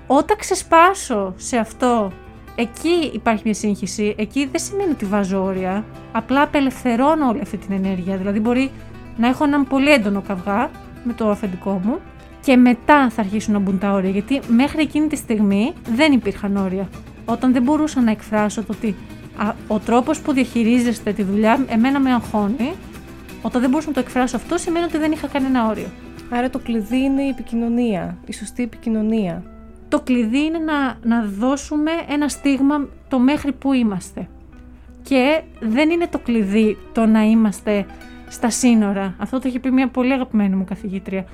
Όταν ξεσπάσω σε αυτό, εκεί υπάρχει μια σύγχυση, εκεί δεν σημαίνει ότι βάζω όρια, απλά απελευθερώνω όλη αυτή την ενέργεια. Δηλαδή μπορεί να έχω έναν πολύ έντονο καυγά με το αφεντικό μου και μετά θα αρχίσουν να μπουν τα όρια. Γιατί μέχρι εκείνη τη στιγμή δεν υπήρχαν όρια. Όταν δεν μπορούσα να εκφράσω το ότι ο τρόπος που διαχειρίζεστε τη δουλειά εμένα με αγχώνει, όταν δεν μπορούσα να το εκφράσω αυτό, σημαίνει ότι δεν είχα κανένα όριο. Άρα το κλειδί είναι η επικοινωνία, η σωστή επικοινωνία. Το κλειδί είναι να, να δώσουμε ένα στίγμα το μέχρι που είμαστε. Και δεν είναι το κλειδί το να είμαστε στα σύνορα. Αυτό το έχει πει μια πολύ αγαπημένη μου καθηγήτρια.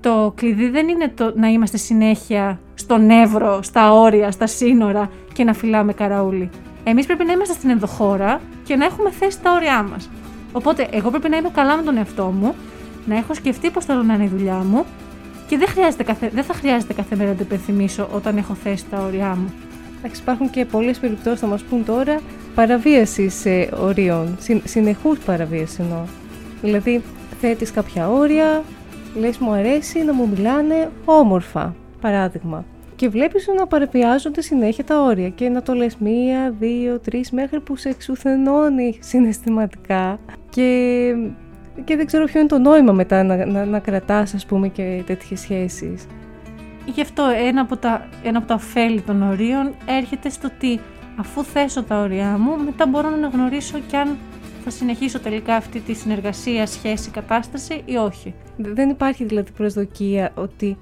Το κλειδί δεν είναι το να είμαστε συνέχεια στο νεύρο, στα όρια, στα σύνορα και να φυλάμε καραούλι. Εμείς πρέπει να είμαστε στην ενδοχώρα και να έχουμε θέσει τα όρια μας. Οπότε, εγώ πρέπει να είμαι καλά με τον εαυτό μου, να έχω σκεφτεί πώς θέλω να είναι η δουλειά μου και δεν, χρειάζεται καθε... δεν θα χρειάζεται κάθε μέρα να το υπενθυμίσω όταν έχω θέσει τα όρια μου. Εντάξει, υπάρχουν και πολλές περιπτώσεις, θα μας πούν τώρα, παραβίασης ορίων. Συνεχούς παραβίαση εννοώ. Δηλαδή θέτεις κάποια όρια, λες μου αρέσει να μου μιλάνε όμορφα, παράδειγμα. Και βλέπεις να παρεπιάζονται συνέχεια τα όρια και να το λες μία, δύο, τρεις μέχρι που σε εξουθενώνει συναισθηματικά και, και δεν ξέρω ποιο είναι το νόημα μετά να, να, να κρατάς ας πούμε και τέτοιες σχέσεις. Γι' αυτό ένα από, τα, ένα από τα ωφέλη των ορίων έρχεται στο ότι αφού θέσω τα όρια μου μετά μπορώ να γνωρίσω κι αν θα συνεχίσω τελικά αυτή τη συνεργασία, σχέση, κατάσταση ή όχι; Δεν υπάρχει δηλαδή προσδοκία ότι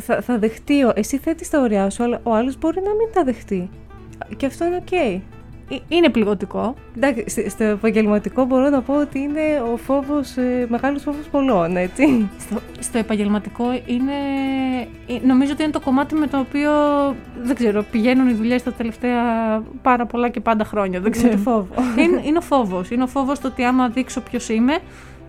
θα, θα δεχτεί, εσύ θέτεις τα ωριά σου, αλλά ο άλλος μπορεί να μην τα δεχτεί. Και αυτό είναι οκ. Ε, είναι πληγωτικό. Εντάξει, στο επαγγελματικό μπορώ να πω ότι είναι ο φόβος, ε, μεγάλος φόβος πολλών, έτσι. Στο, στο επαγγελματικό είναι, ε, νομίζω ότι είναι το κομμάτι με το οποίο, δεν ξέρω, πηγαίνουν οι δουλειές τα τελευταία πάρα πολλά και πάντα χρόνια, δεν ξέρω. Είναι φόβο. είναι, είναι ο φόβος. Είναι ο φόβος το ότι άμα δείξω ποιος είμαι,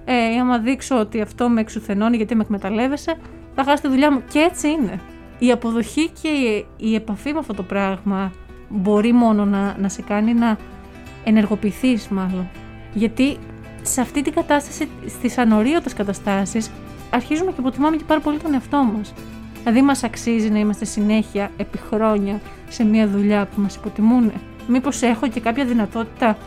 ε, άμα δείξω ότι αυτό με εξουθενώνει γιατί με εκμεταλλεύεσαι, θα χάσει τη δουλειά μου. Και έτσι είναι. Η αποδοχή και η, η επαφή με αυτό το πράγμα μπορεί μόνο να, να σε κάνει να ενεργοποιηθείς μάλλον. Γιατί σε αυτή την κατάσταση, στις ανορίωτες καταστάσεις, αρχίζουμε και υποτιμάμε και πάρα πολύ τον εαυτό μας. Δηλαδή μας αξίζει να είμαστε συνέχεια επί χρόνια σε μια δουλειά που μας υποτιμούν. Μήπως έχω και κάποια δυνατότητα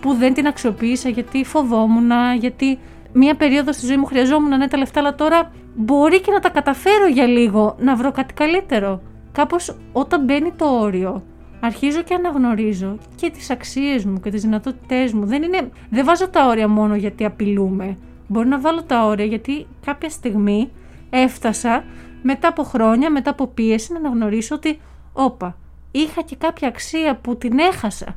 που δεν την αξιοποίησα γιατί φοβόμουν, γιατί μία περίοδο στη ζωή μου χρειαζόμουν ναι τα λεφτά, αλλά τώρα μπορεί και να τα καταφέρω για λίγο, να βρω κάτι καλύτερο. Κάπως όταν μπαίνει το όριο, αρχίζω και αναγνωρίζω και τις αξίες μου και τις δυνατότητές μου. Δεν, είναι, δεν βάζω τα όρια μόνο γιατί απειλούμε. Μπορεί να βάλω τα όρια γιατί κάποια στιγμή έφτασα μετά από χρόνια, μετά από πίεση να αναγνωρίσω ότι όπα, είχα και κάποια αξία που την έχασα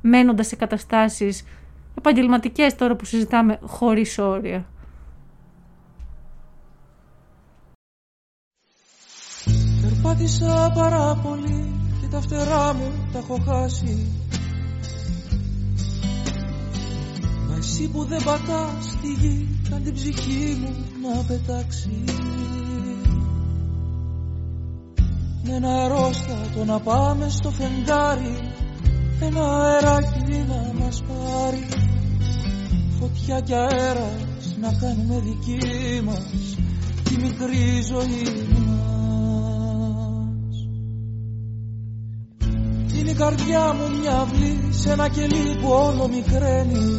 μένοντας σε καταστάσεις επαγγελματικές τώρα που συζητάμε χωρίς όρια. Περπάτησα πάρα πολύ και τα φτερά μου τα έχω χάσει. Μα εσύ που δεν πατάς τη γη καν την ψυχή μου να πετάξει. Με ένα αερόστατο να πάμε στο φεγγάρι ένα αεράκι να μας πάρει. Φωτιά και αέρας να κάνουμε δική μας τη μικρή ζωή Είναι η καρδιά μου μια αυλή σε ένα κελί που όλο μικραίνει.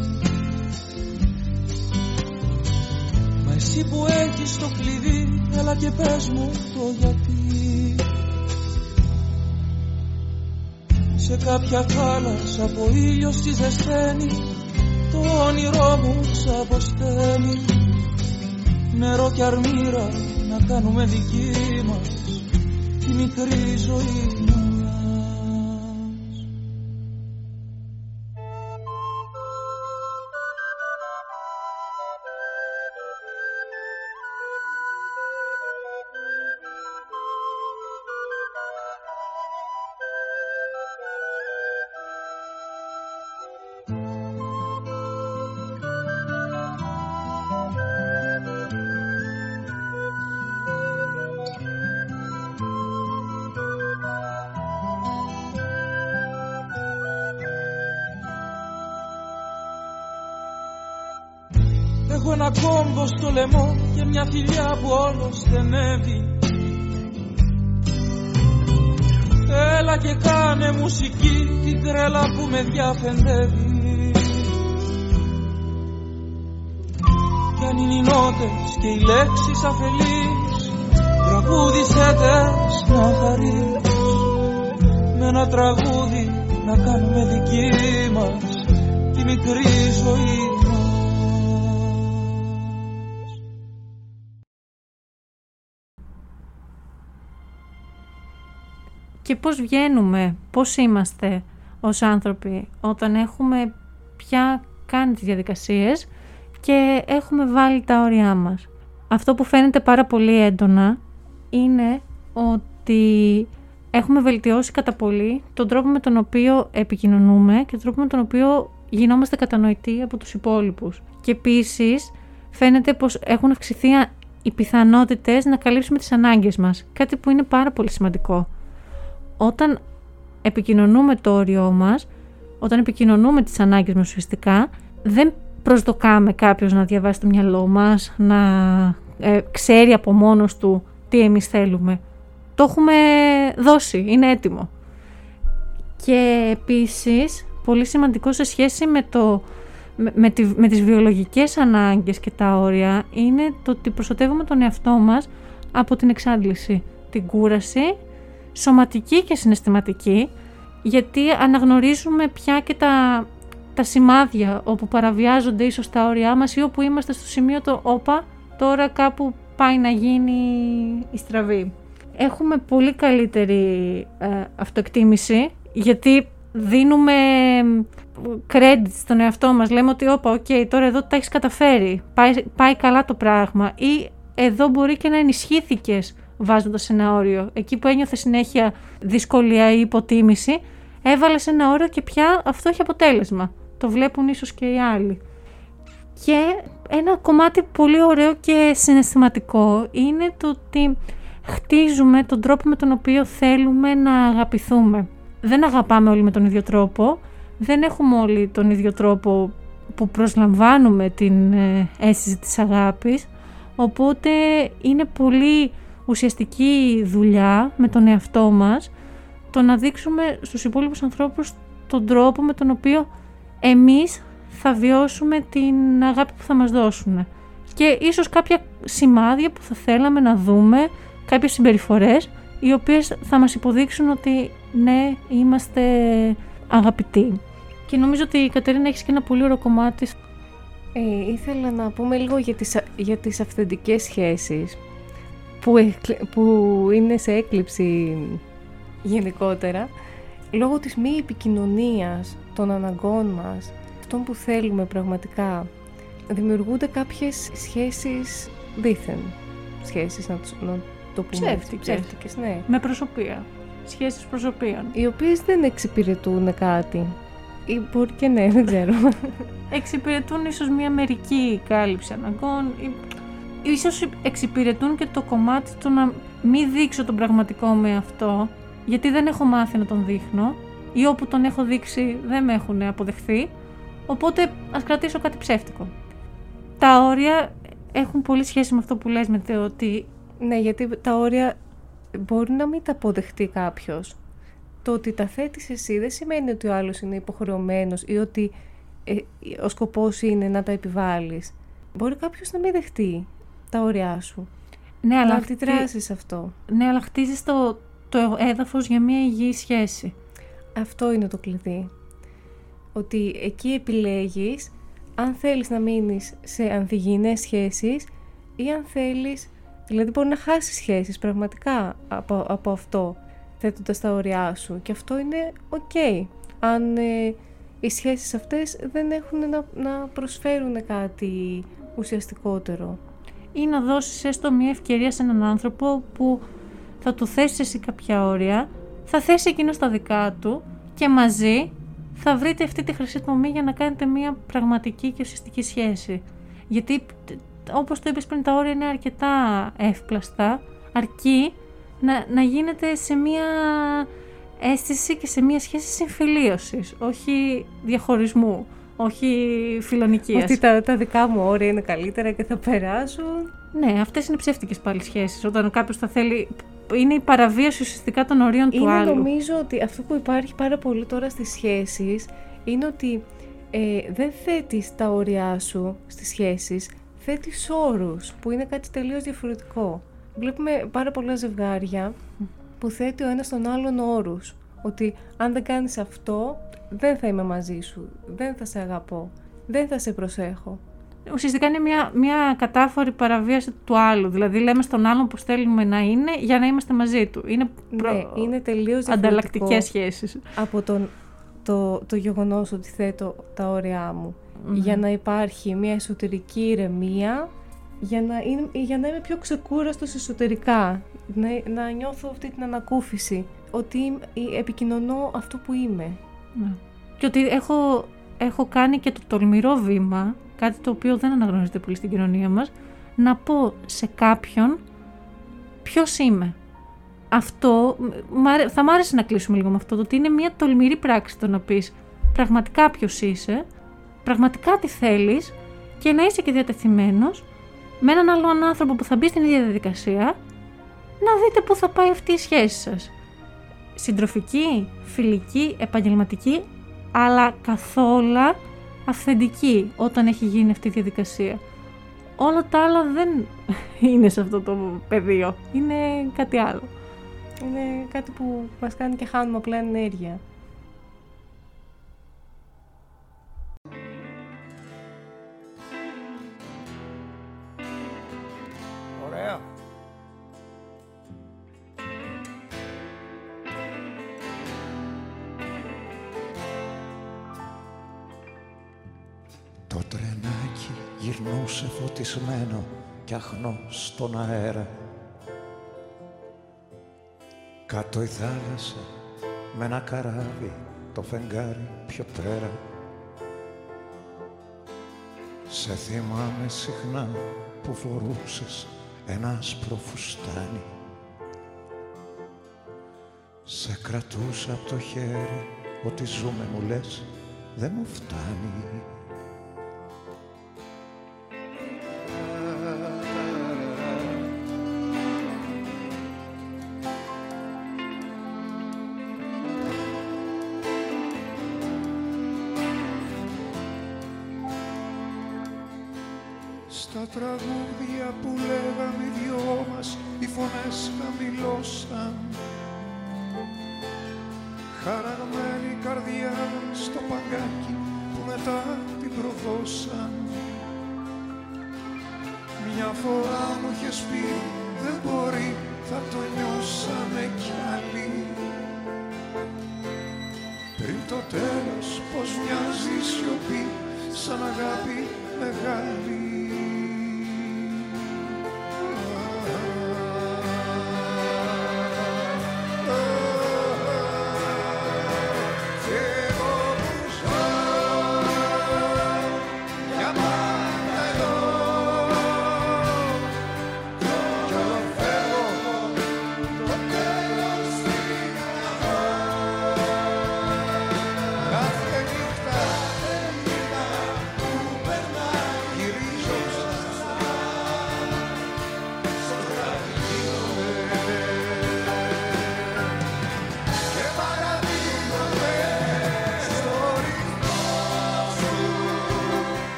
Μα εσύ που έχεις το κλειδί έλα και πες μου το γιατί. Σε κάποια θάλασσα από ήλιο στη ζεσταίνει το όνειρό μου ξαποσταίνει. Νερό και αρμύρα να κάνουμε δική μας τη μικρή ζωή στο λαιμό και μια φιλιά που όλος στενεύει. Έλα και κάνε μουσική την τρέλα που με διαφεντεύει. Κι αν είναι οι νότες και οι λέξεις αφελείς Τραγούδισέ τες να χαρείς Με ένα τραγούδι να κάνουμε δική μας Τη μικρή ζωή και πώς βγαίνουμε, πώς είμαστε ως άνθρωποι όταν έχουμε πια κάνει τις διαδικασίες και έχουμε βάλει τα όρια μας. Αυτό που φαίνεται πάρα πολύ έντονα είναι ότι έχουμε βελτιώσει κατά πολύ τον τρόπο με τον οποίο επικοινωνούμε και τον τρόπο με τον οποίο γινόμαστε κατανοητοί από τους υπόλοιπους. Και επίσης φαίνεται πως έχουν αυξηθεί οι πιθανότητες να καλύψουμε τις ανάγκες μας, κάτι που είναι πάρα πολύ σημαντικό όταν επικοινωνούμε το όριό μας, όταν επικοινωνούμε τις ανάγκες μας ουσιαστικά, δεν προσδοκάμε κάποιος να διαβάσει το μυαλό μας, να ε, ξέρει από μόνος του τι εμείς θέλουμε. Το έχουμε δώσει, είναι έτοιμο. Και επίσης, πολύ σημαντικό σε σχέση με, το, με, με, τη, με τις βιολογικές ανάγκες και τα όρια, είναι το ότι προστατεύουμε τον εαυτό μας από την εξάντληση, την κούραση σωματική και συναισθηματική, γιατί αναγνωρίζουμε πια και τα, τα σημάδια όπου παραβιάζονται ίσως τα όρια μας ή όπου είμαστε στο σημείο το όπα, τώρα κάπου πάει να γίνει η στραβή. Έχουμε πολύ καλύτερη ε, αυτοεκτίμηση, γιατί δίνουμε credit στον εαυτό μας, λέμε ότι όπα, οκ, τώρα εδώ τα έχεις καταφέρει, πάει, πάει καλά το πράγμα ή εδώ μπορεί και να ενισχύθηκες βάζοντας ένα όριο. Εκεί που ένιωθε συνέχεια δυσκολία ή υποτίμηση, έβαλες ένα όριο και πια αυτό έχει αποτέλεσμα. Το βλέπουν ίσως και οι άλλοι. Και ένα κομμάτι πολύ ωραίο και συναισθηματικό είναι το ότι χτίζουμε τον τρόπο με τον οποίο θέλουμε να αγαπηθούμε. δεν αγαπάμε όλοι με τον ίδιο τρόπο, δεν έχουμε όλοι τον ίδιο τρόπο που προσλαμβάνουμε την ε, αίσθηση της αγάπης, οπότε είναι πολύ ουσιαστική δουλειά με τον εαυτό μας το να δείξουμε στους υπόλοιπους ανθρώπους τον τρόπο με τον οποίο εμείς θα βιώσουμε την αγάπη που θα μας δώσουν. Και ίσως κάποια σημάδια που θα θέλαμε να δούμε, κάποιες συμπεριφορές, οι οποίες θα μας υποδείξουν ότι ναι, είμαστε αγαπητοί. Και νομίζω ότι η Κατερίνα έχεις και ένα πολύ ωραίο κομμάτι. Ε, ήθελα να πούμε λίγο για τις, για τις αυθεντικές σχέσεις που, που είναι σε έκλειψη γενικότερα λόγω της μη επικοινωνίας των αναγκών μας, αυτών που θέλουμε πραγματικά, δημιουργούνται κάποιες σχέσεις δίθεν. Σχέσεις, να, να το πούμε Ψεύτικες. Ψεύτικες, ναι. Με προσωπία. Σχέσεις προσωπίων. Οι οποίες δεν εξυπηρετούν κάτι. Ή μπορεί και ναι, δεν ξέρω. Εξυπηρετούν ίσως μια μερική κάλυψη αναγκών. ή- Ίσως εξυπηρετούν και το κομμάτι του να μην δείξω τον πραγματικό με αυτό, γιατί δεν έχω μάθει να τον δείχνω ή όπου τον έχω δείξει δεν με έχουν αποδεχθεί, οπότε ας κρατήσω κάτι ψεύτικο. Τα όρια έχουν πολύ σχέση με αυτό που λες με το ότι ναι, γιατί τα όρια μπορεί να μην τα αποδεχτεί κάποιος. Το ότι τα θέτεις εσύ δεν σημαίνει ότι ο άλλος είναι υποχρεωμένος ή ότι ε, ο σκοπός είναι να τα επιβάλλεις. Μπορεί κάποιος να μην δεχτεί τα όρια σου. ναι, να αλλά, αντιδράσεις αυτό. ναι, αλλά χτίζεις το, το έδαφος για μια υγιή σχέση. Αυτό είναι το κλειδί. Ότι εκεί επιλέγεις αν θέλεις να μείνεις σε ανθυγιεινές σχέσεις ή αν θέλεις, δηλαδή μπορεί να χάσεις σχέσεις πραγματικά από, από αυτό θέτοντας τα όρια σου και αυτό είναι οκ αν ε, οι σχέσεις αυτές δεν έχουν να, να προσφέρουν κάτι ουσιαστικότερο. Ή να δώσεις έστω μια ευκαιρία σε έναν άνθρωπο που θα του θέσει εσύ κάποια όρια, θα θέσει εκείνος τα δικά του και μαζί θα βρείτε αυτή τη χρυσή τομή για να κάνετε μια πραγματική και ουσιαστική σχέση. Γιατί όπως το είπες πριν τα όρια είναι αρκετά εύπλαστα, αρκεί να, να γίνεται σε μια αίσθηση και σε μια σχέση συμφιλίωσης, όχι διαχωρισμού, όχι φιλονικίας. Ότι τα, τα δικά μου όρια είναι καλύτερα και θα περάσουν. Ναι, αυτές είναι ψεύτικες πάλι σχέσεις. Όταν κάποιος θα θέλει. Είναι η παραβίαση ουσιαστικά των ορίων του Είναι άλλου. νομίζω ότι αυτό που υπάρχει πάρα πολύ τώρα στις σχέσεις είναι ότι ε, δεν θέτεις τα όρια σου στις σχέσεις, θέτεις όρους που είναι κάτι τελείως διαφορετικό. Βλέπουμε πάρα πολλά ζευγάρια που θέτει ο ένας τον άλλον όρους. Ότι αν δεν κάνεις αυτό, δεν θα είμαι μαζί σου, δεν θα σε αγαπώ, δεν θα σε προσέχω. Ουσιαστικά είναι μια, μια κατάφορη παραβίαση του άλλου. Δηλαδή, λέμε στον άλλον πώ θέλουμε να είναι για να είμαστε μαζί του. Είναι, Ναι, είναι τελείως διαφορετικό ανταλλακτικές σχέσεις. από τον, το, το γεγονός ότι θέτω τα όρια μου. Για να υπάρχει μια εσωτερική ηρεμία, για να, είναι, για να είμαι πιο ξεκούραστος εσωτερικά, να, να νιώθω αυτή την ανακούφιση, ότι είμαι- ε, επικοινωνώ αυτό που είμαι. Ναι. Και ότι έχω, έχω κάνει και το τολμηρό βήμα, κάτι το οποίο δεν αναγνωρίζεται πολύ στην κοινωνία μας, να πω σε κάποιον ποιος είμαι. Αυτό, μ' άρε- θα μ' άρεσε να κλείσουμε λίγο με αυτό, το ότι είναι μια τολμηρή πράξη το να πεις πραγματικά ποιος είσαι, πραγματικά τι θέλεις και να είσαι και διατεθειμένος με έναν άλλον άνθρωπο που θα μπει στην ίδια διαδικασία να δείτε πού θα πάει αυτή η σχέση σας. Συντροφική, φιλική, επαγγελματική, αλλά καθόλου αυθεντική όταν έχει γίνει αυτή η διαδικασία. Όλα τα άλλα δεν είναι σε αυτό το πεδίο. Είναι κάτι άλλο. Είναι κάτι που μας κάνει και χάνουμε απλά ενέργεια. Γυρνούσε φωτισμένο κι αχνό στον αέρα. Κάτω η θάλασσα με ένα καράβι το φεγγάρι πιο πέρα. Σε θυμάμαι συχνά που φορούσες ένα άσπρο φουστάνι. Σε κρατούσα από το χέρι Ό,τι ζούμε μου λες δεν μου φτάνει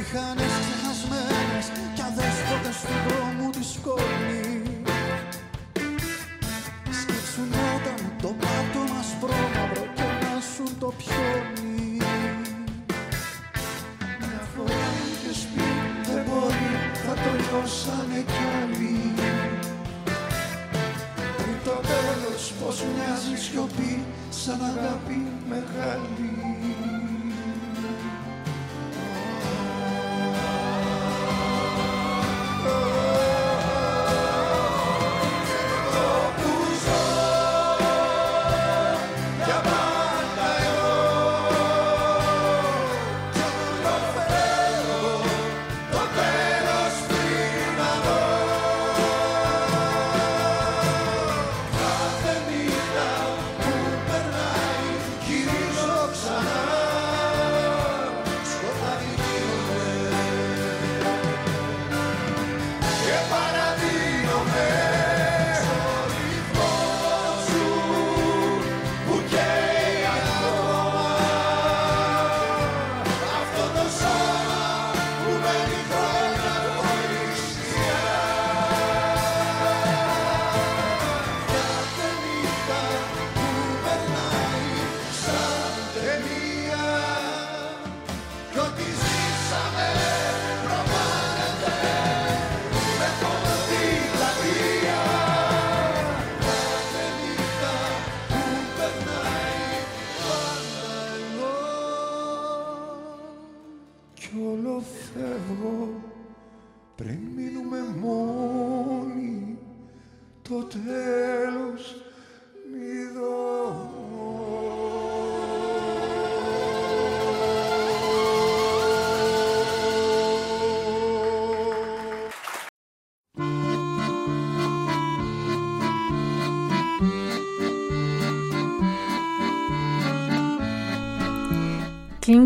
μηχανές ξεχασμένες κι αδέσποτες του δρόμου της σκόνης. Σκέψουν όταν το πάτωμα σπρώμαυρο και μάσουν το πιόνι. Μια φορά και σπίτι δεν μπορεί θα το νιώσανε κι άλλοι Πριν το τέλος πως μοιάζει σιωπή σαν αγάπη μεγάλη.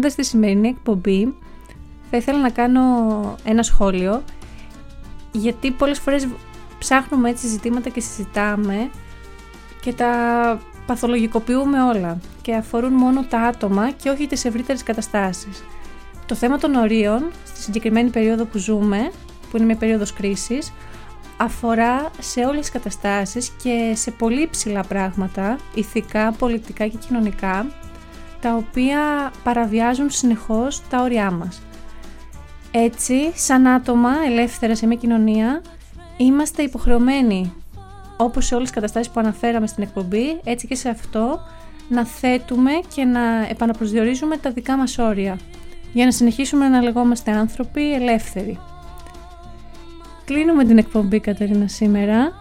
Κλείνοντας τη σημερινή εκπομπή, θα ήθελα να κάνω ένα σχόλιο, γιατί πολλές φορές ψάχνουμε έτσι ζητήματα και συζητάμε και τα παθολογικοποιούμε όλα και αφορούν μόνο τα άτομα και όχι τις ευρύτερες καταστάσεις. Το θέμα των ορίων, στη συγκεκριμένη περίοδο που ζούμε, που είναι μια περίοδος κρίσης, αφορά σε όλες τις καταστάσεις και σε πολύ ψηλά πράγματα, ηθικά, πολιτικά και κοινωνικά, τα οποία παραβιάζουν συνεχώς τα όρια μας. Έτσι, σαν άτομα ελεύθερα σε μια κοινωνία, είμαστε υποχρεωμένοι, όπως σε όλες τις καταστάσεις που αναφέραμε στην εκπομπή, έτσι και σε αυτό, να θέτουμε και να επαναπροσδιορίζουμε τα δικά μας όρια, για να συνεχίσουμε να λεγόμαστε άνθρωποι ελεύθεροι. Κλείνουμε την εκπομπή Κατερίνα σήμερα.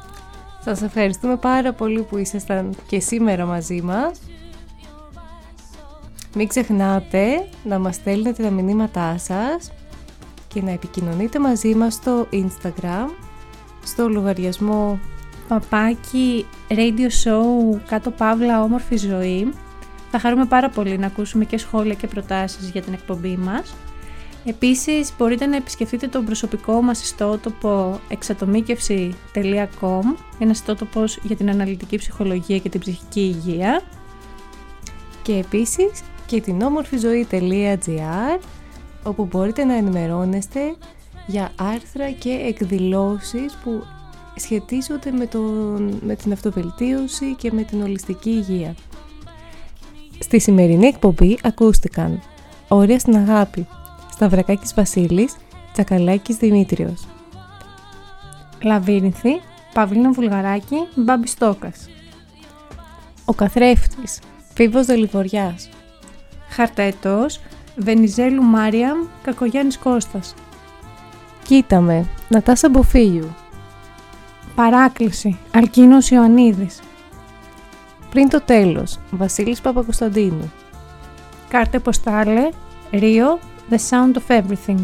Σας ευχαριστούμε πάρα πολύ που ήσασταν και σήμερα μαζί μας. Μην ξεχνάτε να μας στέλνετε τα μηνύματά σας και να επικοινωνείτε μαζί μας στο Instagram, στο λογαριασμό παπάκι radio show κάτω παύλα όμορφη ζωή. Θα χαρούμε πάρα πολύ να ακούσουμε και σχόλια και προτάσεις για την εκπομπή μας. Επίσης μπορείτε να επισκεφτείτε τον προσωπικό μας ιστότοπο εξατομίκευση.com ένας ιστότοπος για την αναλυτική ψυχολογία και την ψυχική υγεία και επίσης και την όμορφη όπου μπορείτε να ενημερώνεστε για άρθρα και εκδηλώσεις που σχετίζονται με, τον, με την αυτοβελτίωση και με την ολιστική υγεία. Στη σημερινή εκπομπή ακούστηκαν «Όρια στην αγάπη», Σταυρακάκης Βασίλης, Τσακαλάκης Δημήτριος. Λαβύρινθη, Παυλίνα Βουλγαράκη, Μπάμπης Στόκας. Ο Καθρέφτης, Φίβος Δελιβοριάς. Χαρταετός, Βενιζέλου Μάριαμ, Κακογιάννης Κώστας. Κοίταμε, Νατάσα Μποφίλιου. Παράκληση, Αλκίνος Ιωαννίδης. Πριν το τέλος, Βασίλης Παπακοσταντίνου. Κάρτε Ποστάλε, Ρίο, The Sound of Everything.